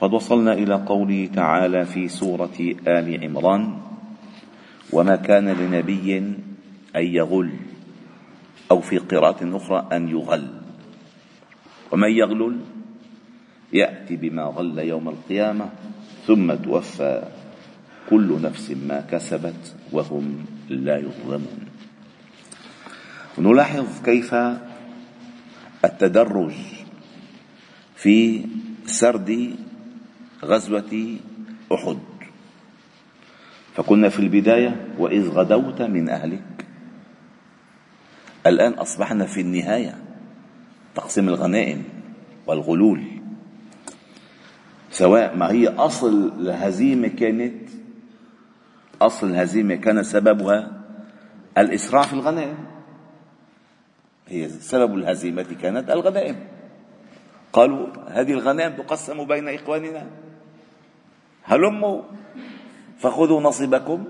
قد وصلنا إلى قوله تعالى في سورة آل عمران وما كان لنبي أن يغل أو في قراءة أخرى أن يغل. ومن يغلل يأتي بما غل يوم القيامة ثم توفى. كل نفس ما كسبت وهم لا يظلمون. نلاحظ كيف التدرج في سرد غزوة أحد. فكنا في البداية وإذ غدوت من أهلك. الآن أصبحنا في النهاية تقسيم الغنائم والغلول. سواء ما هي أصل الهزيمة كانت أصل الهزيمة كان سببها الإسراع في الغنائم. هي سبب الهزيمة كانت الغنائم. قالوا هذه الغنائم تقسم بين إخواننا. هلموا فخذوا نصيبكم.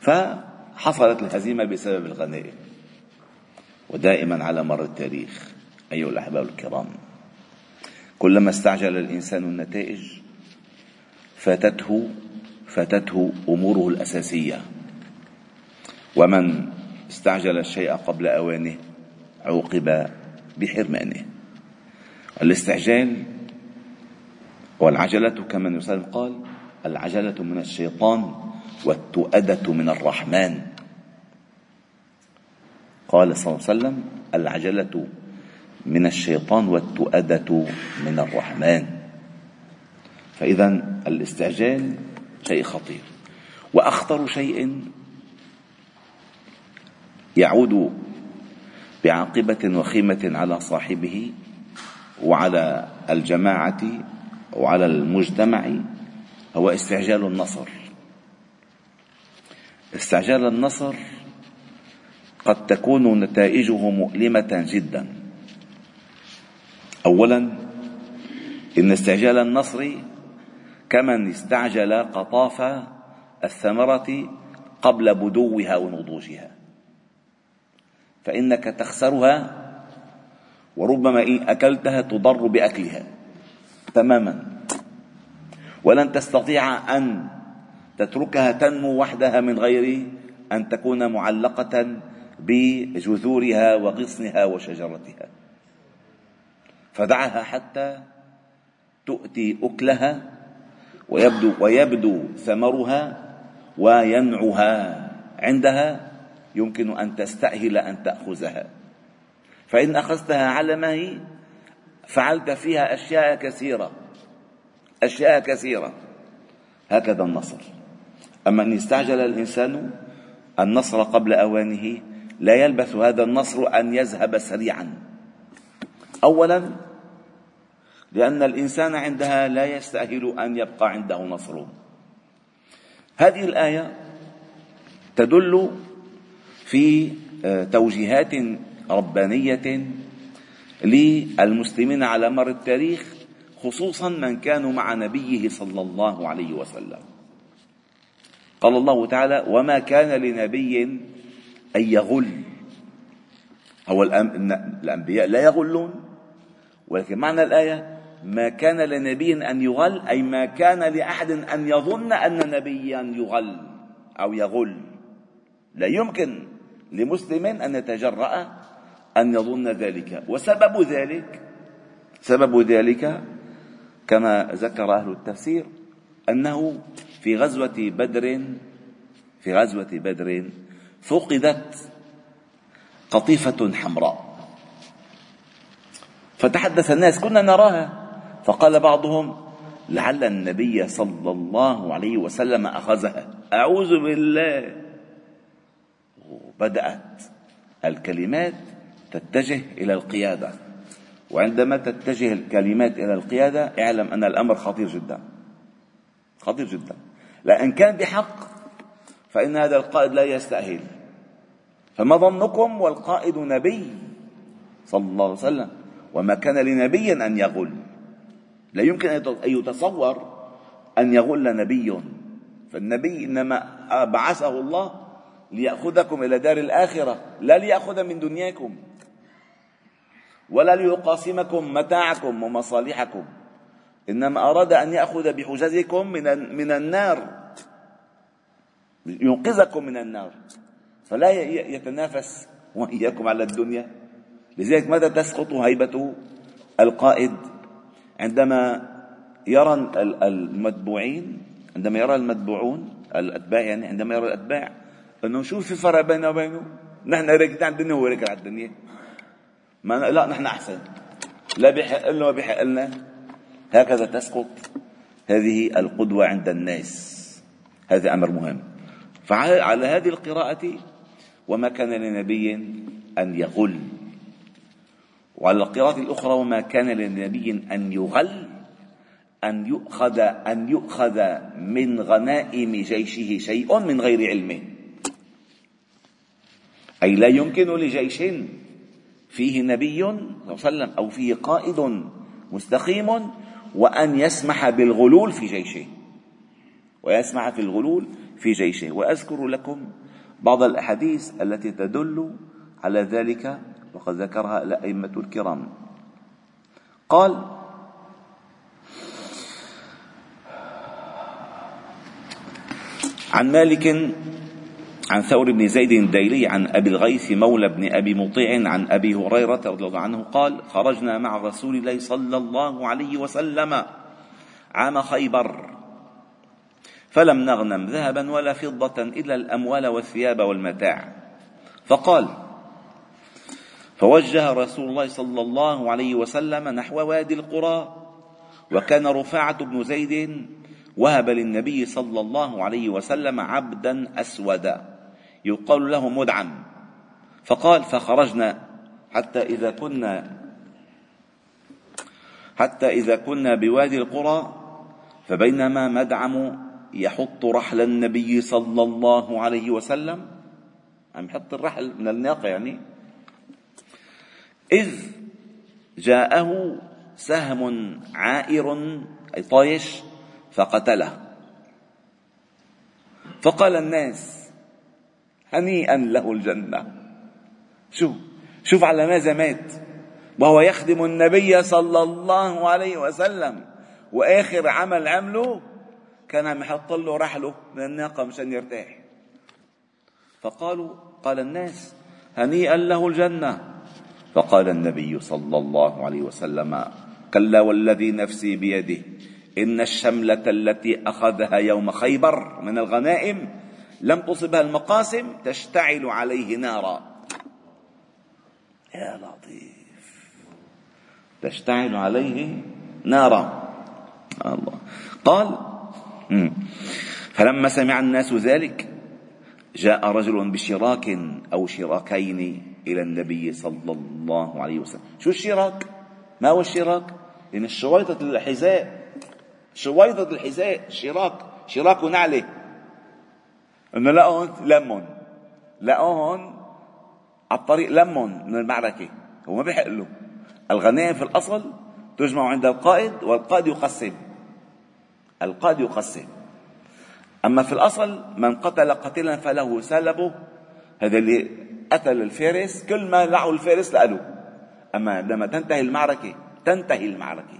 فحصلت الهزيمة بسبب الغنائم. ودائما على مر التاريخ أيها الأحباب الكرام كلما استعجل الإنسان النتائج فاتته فاتته أموره الأساسية. ومن استعجل الشيء قبل أوانه عوقب بحرمانه. الاستعجال والعجلة كما وسلم قال العجلة من الشيطان والتؤدة من الرحمن. قال صلى الله عليه وسلم العجلة من الشيطان والتؤدة من الرحمن. فإذا الاستعجال شيء خطير. وأخطر شيء يعود بعاقبة وخيمة على صاحبه وعلى الجماعة وعلى المجتمع هو استعجال النصر. استعجال النصر قد تكون نتائجه مؤلمة جدا. أولا إن استعجال النصر كمن استعجل قطاف الثمرة قبل بدوها ونضوجها فإنك تخسرها وربما إن أكلتها تضر بأكلها. تماما. ولن تستطيع أن تتركها تنمو وحدها من غير أن تكون معلقة بجذورها وغصنها وشجرتها. فدعها حتى تؤتي أكلها ويبدو, ويبدو ثمرها وينعها. عندها يمكن أن تستأهل أن تأخذها. فإن أخذتها على ما هي فعلت فيها أشياء كثيرة. أشياء كثيرة. هكذا النصر. أما أن يستعجل الإنسان النصر قبل أوانه لا يلبث هذا النصر أن يذهب سريعا. أولا لأن الإنسان عندها لا يستأهل أن يبقى عنده نصر. هذه الآية تدل في آه، توجيهات ربانية للمسلمين على مر التاريخ خصوصا من كانوا مع نبيه صلى الله عليه وسلم. قال الله تعالى وما كان لنبي أن يغل. هو الأنبياء لا يغلون. ولكن معنى الآية ما كان لنبي أن يغل أي ما كان لأحد أن يظن أن نبيا يغل أو يغل. لا يمكن لمسلم أن يتجرأ أن يظن ذلك. وسبب ذلك سبب ذلك كما ذكر أهل التفسير أنه في غزوة بدر في غزوة بدر فقدت قطيفة حمراء. فتحدث الناس كنا نراها. فقال بعضهم لعل النبي صلى الله عليه وسلم أخذها. أعوذ بالله. بدأت الكلمات تتجه إلى القيادة. وعندما تتجه الكلمات إلى القيادة اعلم أن الأمر خطير جدا. خطير جدا. لأن كان بحق فإن هذا القائد لا يستأهل. فما ظنكم والقائد نبي صلى الله عليه وسلم؟ وما كان لنبي أن يغل لا يمكن أن يتصور أن يغل نبي. فالنبي إنما بعثه الله ليأخذكم إلى دار الآخرة لا ليأخذ من دنياكم. ولا ليقاسمكم متاعكم ومصالحكم. إنما أراد أن يأخذ بحجزكم من من النار. ينقذكم من النار. فلا يتنافس وإياكم على الدنيا. لذلك متى تسقط هيبة القائد؟ عندما يرى المتبوعين عندما يرى المتبوعون الأتباع يعني عندما يرى الأتباع أنه شو في فرق بينه وبينه. نحن راكدين على الدنيا وهو راكد على الدنيا. ما لا نحن أحسن. لا بيحق لنا ولا بيحق لنا هكذا تسقط هذه القدوة عند الناس. هذا أمر مهم. فعلى هذه القراءة وما كان لنبي أن يغل. وعلى القراءة الأخرى وما كان لنبي أن يغل أن يؤخذ أن يؤخذ من غنائم جيشه شيء من غير علمه. أي لا يمكن لجيش فيه نبي صلى الله عليه وسلم أو فيه قائد مستقيم وأن يسمح بالغلول في جيشه. ويسمح في الغلول في جيشه. وأذكر لكم بعض الأحاديث التي تدل على ذلك وقد ذكرها الأئمة الكرام. قال عن مالك عن ثور بن زيد الديلي عن أبي الغيث مولى بن أبي مطيع عن أبي هريرة رضي الله عنه قال خرجنا مع رسول الله صلى الله عليه وسلم عام خيبر فلم نغنم ذهبا ولا فضة إلا الأموال والثياب والمتاع. فقال فوجه رسول الله صلى الله عليه وسلم نحو وادي القرى وكان رفاعة بن زيد وهب للنبي صلى الله عليه وسلم عبدا أسودا. يقال له مدعم. فقال فخرجنا حتى إذا كنا حتى إذا كنا بوادي القرى فبينما مدعم يحط رحل النبي صلى الله عليه وسلم. عم يحط الرحل من الناقة يعني. إذ جاءه سهم عائر أي طايش فقتله. فقال الناس هنيئا له الجنة. شو شوف على ماذا مات. وهو يخدم النبي صلى الله عليه وسلم. وآخر عمل عمله كان عم يحط له رحله من الناقة مشان يرتاح. فقالوا قال الناس هنيئا له الجنة. فقال النبي صلى الله عليه وسلم كلا والذي نفسي بيده إن الشملة التي أخذها يوم خيبر من الغنائم لم تصبها المقاسم تشتعل عليه نارا. يا لطيف. تشتعل عليه نارا. الله. قال فلما سمع الناس ذلك جاء رجل بشراك أو شراكين إلى النبي صلى الله عليه وسلم. شو الشراك؟ ما هو الشراك؟ يعني الشويطة الحذاء شويضة الحذاء شراك شراك نعلة. إنه لقوهم لمن لقوهم على الطريق لمن من المعركة. هو ما بيحق له. الغنائم في الأصل تجمع عند القائد والقائد يقسم. القائد يقسم. أما في الأصل من قتل قتيلا فله سلبه. هذا اللي قتل الفارس. كل ما لعوا الفارس لأله. أما لما تنتهي المعركة تنتهي المعركة.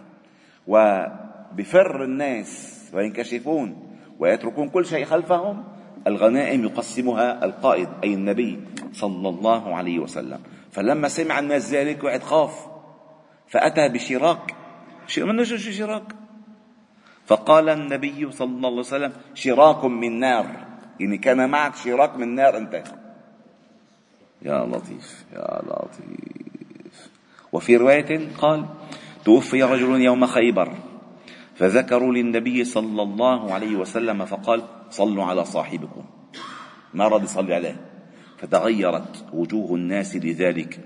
و بفر الناس وينكشفون ويتركون كل شيء خلفهم الغنائم يقسمها القائد أي النبي صلى الله عليه وسلم. فلما سمع الناس ذلك واحد خاف فأتى بشراك. منه شراك؟ فقال النبي صلى الله عليه وسلم شراك من نار. يعني كان معك شراك من نار أنت. يا لطيف يا لطيف. وفي رواية قال توفي رجل يوم خيبر. فذكروا للنبي صلى الله عليه وسلم فقال صلوا على صاحبكم. ما رضي يصلي عليه؟ فتغيرت وجوه الناس لذلك.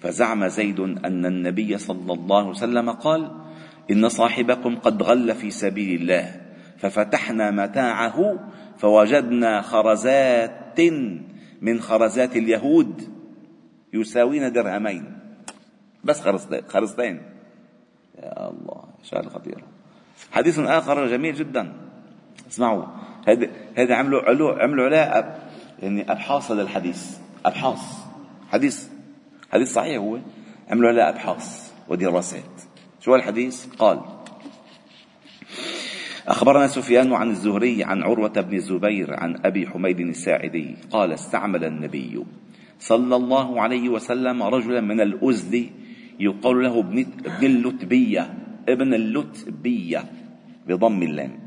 فزعم زيد أن النبي صلى الله عليه وسلم قال إن صاحبكم قد غل في سبيل الله ففتحنا متاعه فوجدنا خرزات من خرزات اليهود يساوين درهمين. بس خرزتين. يا الله شغله خطيره حديث آخر جميل جدا. اسمعوا. هذا هذا عملوا علو عملوا عليه يعني ابحاث هذا الحديث. ابحاث حديث. حديث صحيح هو. عملوا عليه ابحاث ودراسات. شو الحديث؟ قال أخبرنا سفيان عن الزهري عن عروة بن الزبير عن أبي حميد الساعدي. قال استعمل النبي صلى الله عليه وسلم رجلا من الأزد يقال له ابن اللتبية. ابن اللتبية. بضم اللام.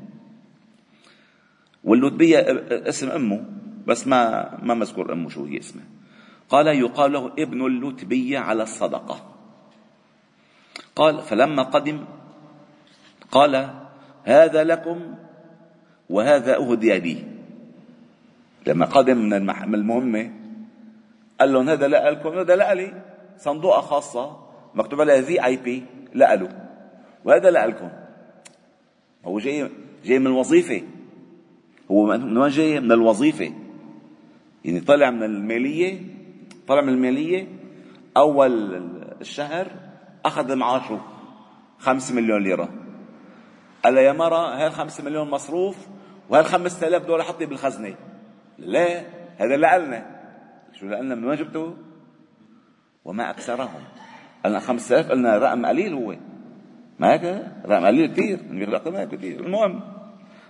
واللتبية اسم أمه بس ما ما مذكور أمه شو هي اسمه قال يقال له ابن اللتبية على الصدقة. قال فلما قدم قال هذا لكم وهذا أهدي لي. لما قدم من المهمة قال لهم هذا لكم هذا لا لي. صندوقة خاصة مكتوب عليها في اي بي له. وهذا لا لكم هو جاي جاي من الوظيفة. هو من وين جاي؟ من الوظيفة. يعني طلع من المالية طلع من المالية أول الشهر أخذ معاشه خمس مليون ليرة. قال يا مرة هاي الخمس مليون مصروف الخمس آلاف دولار حطي بالخزنة. لا هذا قالنا شو لنا من وين جبته؟ وما أكثرهم. قلنا خمسة آلاف قلنا رقم قليل هو. ما هيك؟ رقم قليل كثير. كثير. المهم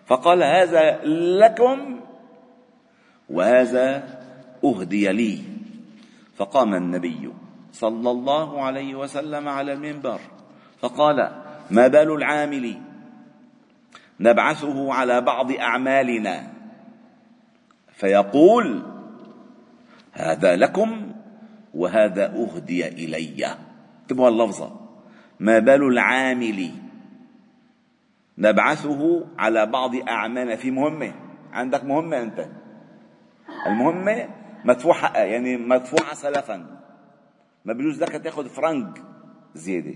فقال هذا لكم وهذا أهدي لي. فقام النبي صلى الله عليه وسلم على المنبر فقال ما بال العامل؟ نبعثه على بعض أعمالنا. فيقول هذا لكم وهذا أهدي إلي. انتبهوا اللفظة. ما بال العامل؟ نبعثه على بعض اعمالنا في مهمة. عندك مهمة أنت. المهمة مدفوعة يعني مدفوعة سلفا. ما بيجوز لك تاخذ فرنك زيادة.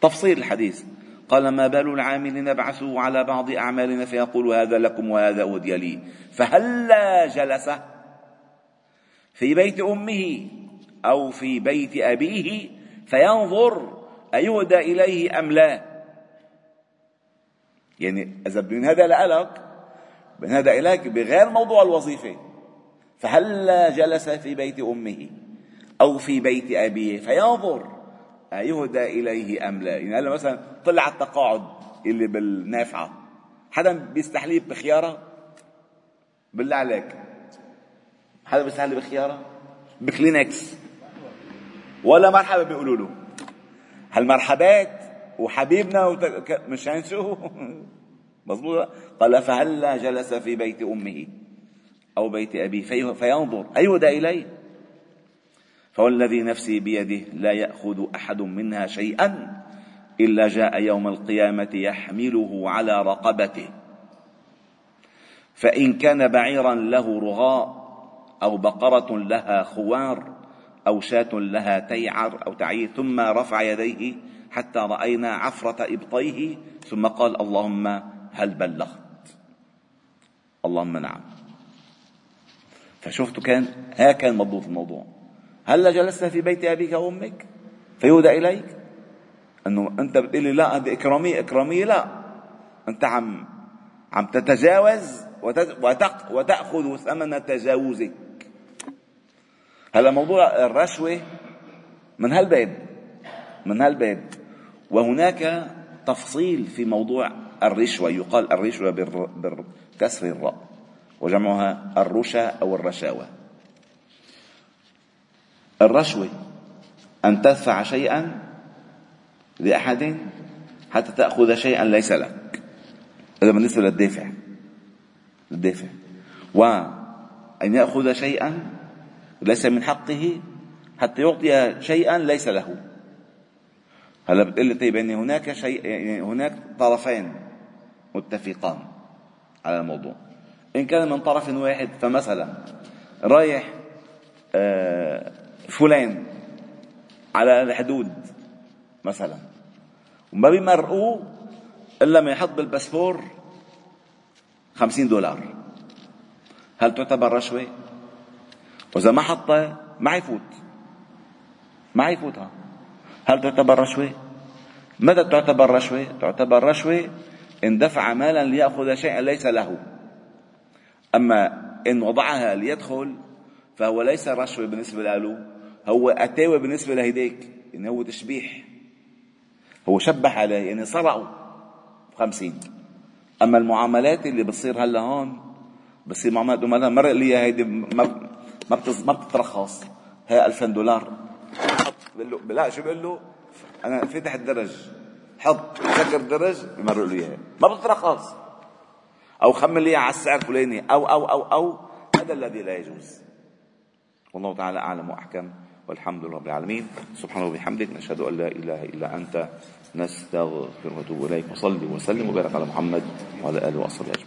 تفصيل الحديث. قال ما بال العامل نبعثه على بعض أعمالنا فيقول هذا لكم وهذا أودي لي. فهلا جلس في بيت أمه أو في بيت أبيه فينظر أيهدى إليه أم لا؟ يعني إذا من هذا لك من هذا إليك بغير موضوع الوظيفة. فهلا جلس في بيت أمه أو في بيت أبيه؟ فينظر أيهدى إليه أم لا؟ يعني هلا مثلا طلع التقاعد اللي بالنافعة حدا بيستحليب بخيارة؟ بالله عليك. حدا بيستحلي بخيارة؟ بكلينكس. ولا مرحبا بيقولوا له. هالمرحبات وحبيبنا وت... مش شو مظبوط؟ قال فهلا جلس في بيت أمه أو بيت أبيه؟ في... فينظر. ايهدى إليه. فوالذي نفسي بيده لا يأخذ أحد منها شيئا إلا جاء يوم القيامة يحمله على رقبته. فإن كان بعيرا له رغاء أو بقرة لها خوار أو شاة لها تيعر أو تعير ثم رفع يديه حتى رأينا عفرة إبطيه ثم قال اللهم هل بلغت؟ اللهم نعم. فشفت كان ها كان مضبوط الموضوع. هلا جلست في بيت أبيك وأمك؟ فيودى إليك؟ أنه أنت بتقول لي لا هذه إكرامية إكرامية لا. أنت عم عم تتجاوز وتأخذ ثمن تجاوزك. هلا موضوع الرشوة من هالباب من هالباب. وهناك تفصيل في موضوع الرشوة. يقال الرشوة بكسر الراء وجمعها الرشا أو الرشاوة. الرشوة أن تدفع شيئا لأحد حتى تأخذ شيئا ليس لك. هذا بالنسبة للدافع للدافع وأن يأخذ شيئا ليس من حقه حتى يعطي شيئا ليس له. هلا بتقول لي طيب يعني هناك شيء يعني هناك طرفين متفقان على الموضوع. إن كان من طرف واحد فمثلا رايح آه فلان على الحدود مثلا وما بيمرقوه إلا ما يحط بالباسبور خمسين دولار. هل تعتبر رشوة؟ وإذا ما حطها ما يفوت ما يفوتها هل تعتبر رشوة؟ متى تعتبر رشوة؟ تعتبر رشوة إن دفع مالا ليأخذ شيئا ليس له. أما إن وضعها ليدخل فهو ليس رشوة بالنسبة له هو أتاوى بالنسبة لهديك. إن هو تشبيح. هو شبح عليه يعني سرقوا خمسين أما المعاملات اللي بتصير هلأ هون بصير معاملات مرق لي هيدي ما ما بتترخص. هي 2000 دولار. بقول له لا شو بقول له؟ أنا فتح الدرج حط سكر الدرج بمرق له اياها ما بتترخص أو خمن لي على السعر الفلاني. أو أو أو أو هذا الذي لا يجوز. والله تعالى أعلم وأحكم والحمد لله رب العالمين. سبحانه وبحمدك نشهد أن لا إله إلا أنت نستغفر ونتوب إليك. وصلي وسلم وبارك على محمد وعلى آله وأصحابه أجمعين.